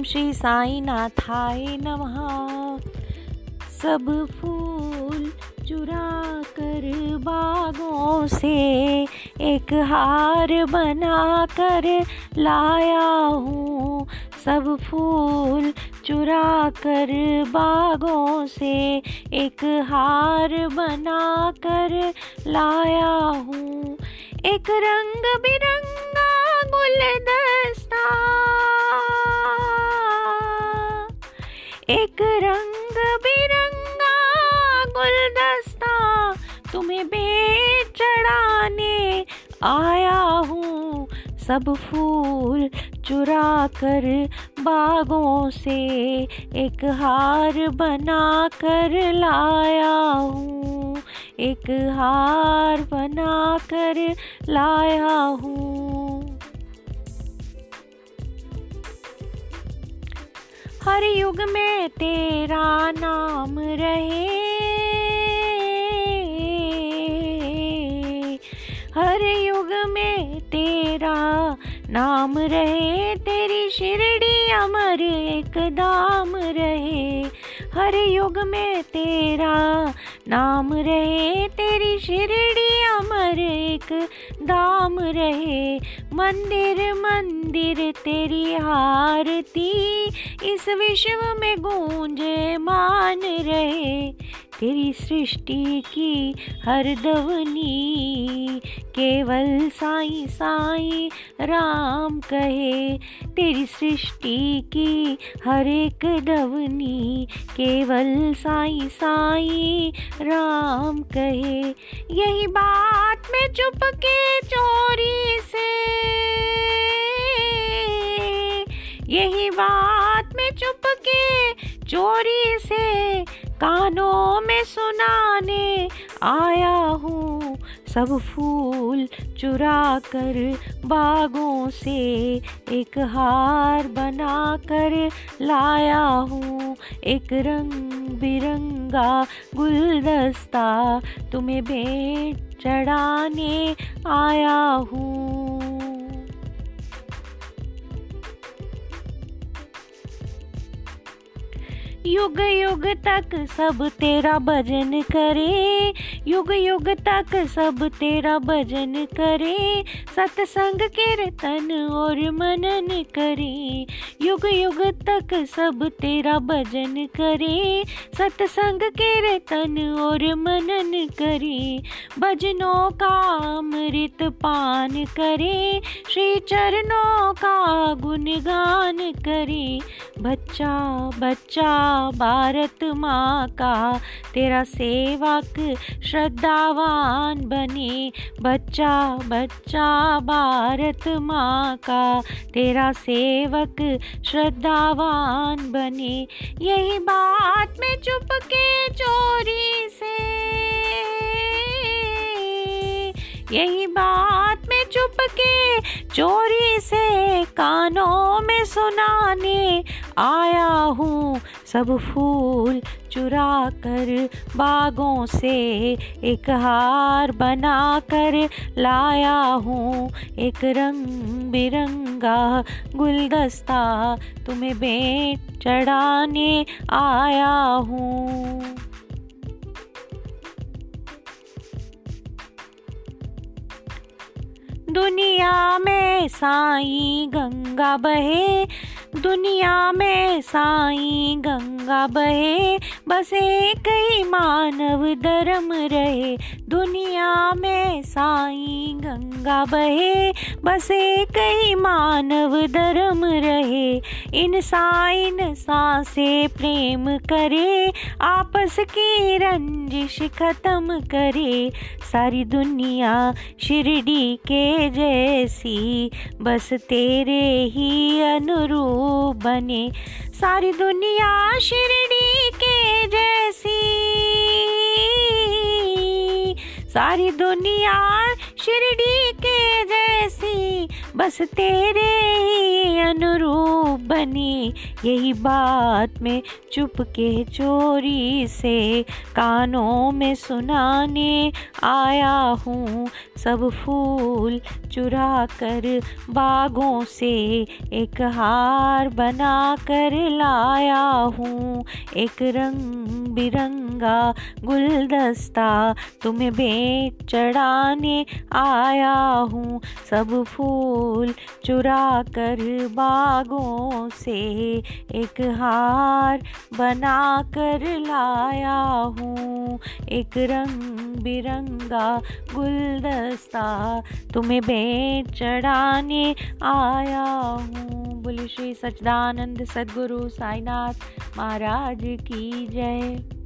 ओम श्री साई नाथाय नमः। सब फूल चुरा कर बागों से एक हार बना कर लाया हूँ। सब फूल चुरा कर बागों से एक हार बना कर लाया हूँ। एक रंग बिरंगा गुलदस्ता एक रंग बिरंगा गुलदस्ता तुम्हें बेच चढ़ाने आया हूँ। सब फूल चुरा कर बागों से एक हार बना कर लाया हूँ। एक हार बना कर लाया हूँ। हर युग में तेरा नाम रहे। हर युग में तेरा नाम रहे। तेरी शिरडी अमर एक दाम रहे। हर युग में तेरा नाम रहे। तेरी शिरडी अमर एक दाम रहे। मंदिर मंदिर तेरी आरती, इस विश्व में गूंजे मान रहे। तेरी सृष्टि की हर दवनी केवल साई साई राम कहे। तेरी सृष्टि की हर एक दवनी केवल साई साई राम कहे। यही बात में चुप के चोरी से यही बात में चुप के चोरी से कानों में सुनाने आया हूँ। सब फूल चुरा कर बागों से एक हार बना कर लाया हूँ। एक रंग बिरंगा गुलदस्ता तुम्हें भेंट चढ़ाने आया हूँ। युग युग तक सब तेरा भजन करे। युग युग तक सब तेरा भजन करे। सत्संग कीर्तन और मनन करे। युग युग तक सब तेरा भजन करे। सत्संग कीर्तन और मनन करे। भजनों का अमृत पान करे। श्री चरणों का गुणगान करे। बच्चा बच्चा भारत माँ का, तेरा सेवक श्रद्धावान बने। बच्चा बच्चा भारत माँ का, तेरा सेवक श्रद्धावान बने। यही बात में चुप के चोरी से। यही बात में चुप के चोरी से कानों में सुनाने आया हूँ। सब फूल चुरा कर बागों से एक हार बना कर लाया हूँ। एक रंग बिरंगा गुलदस्ता तुम्हें बेट चढ़ाने आया हूँ। दुनिया में साई गंगा बहे दुनिया में साई गंगा बहे बस एक ही मानव धर्म रहे। दुनिया में साई गंगा बहे, बस ही मानव धर्म रहे। इंसान सा से प्रेम करे, आपस की रंजिश खत्म करे। सारी दुनिया शिरडी के जैसी, बस तेरे ही अनुरूप बने। सारी दुनिया शिरडी के जैसी। सारी दुनिया शिरडी के जैसी, बस तेरे ही अनुरूप बनी। यही बात में चुप के चोरी से कानों में सुनाने आया हूँ। सब फूल चुरा कर बागों से एक हार बना कर लाया हूँ। एक रंग बिरंगा गुलदस्ता तुम्हें बेच चढ़ाने आया हूँ। सब फूल चुरा कर बागों से एक हार बना कर लाया हूँ। एक रंग बिरंगा गुलदस्ता तुम्हें बेच चढ़ाने आया हूँ। बोले श्री सचदानंद सदगुरु साईनाथ महाराज की जय।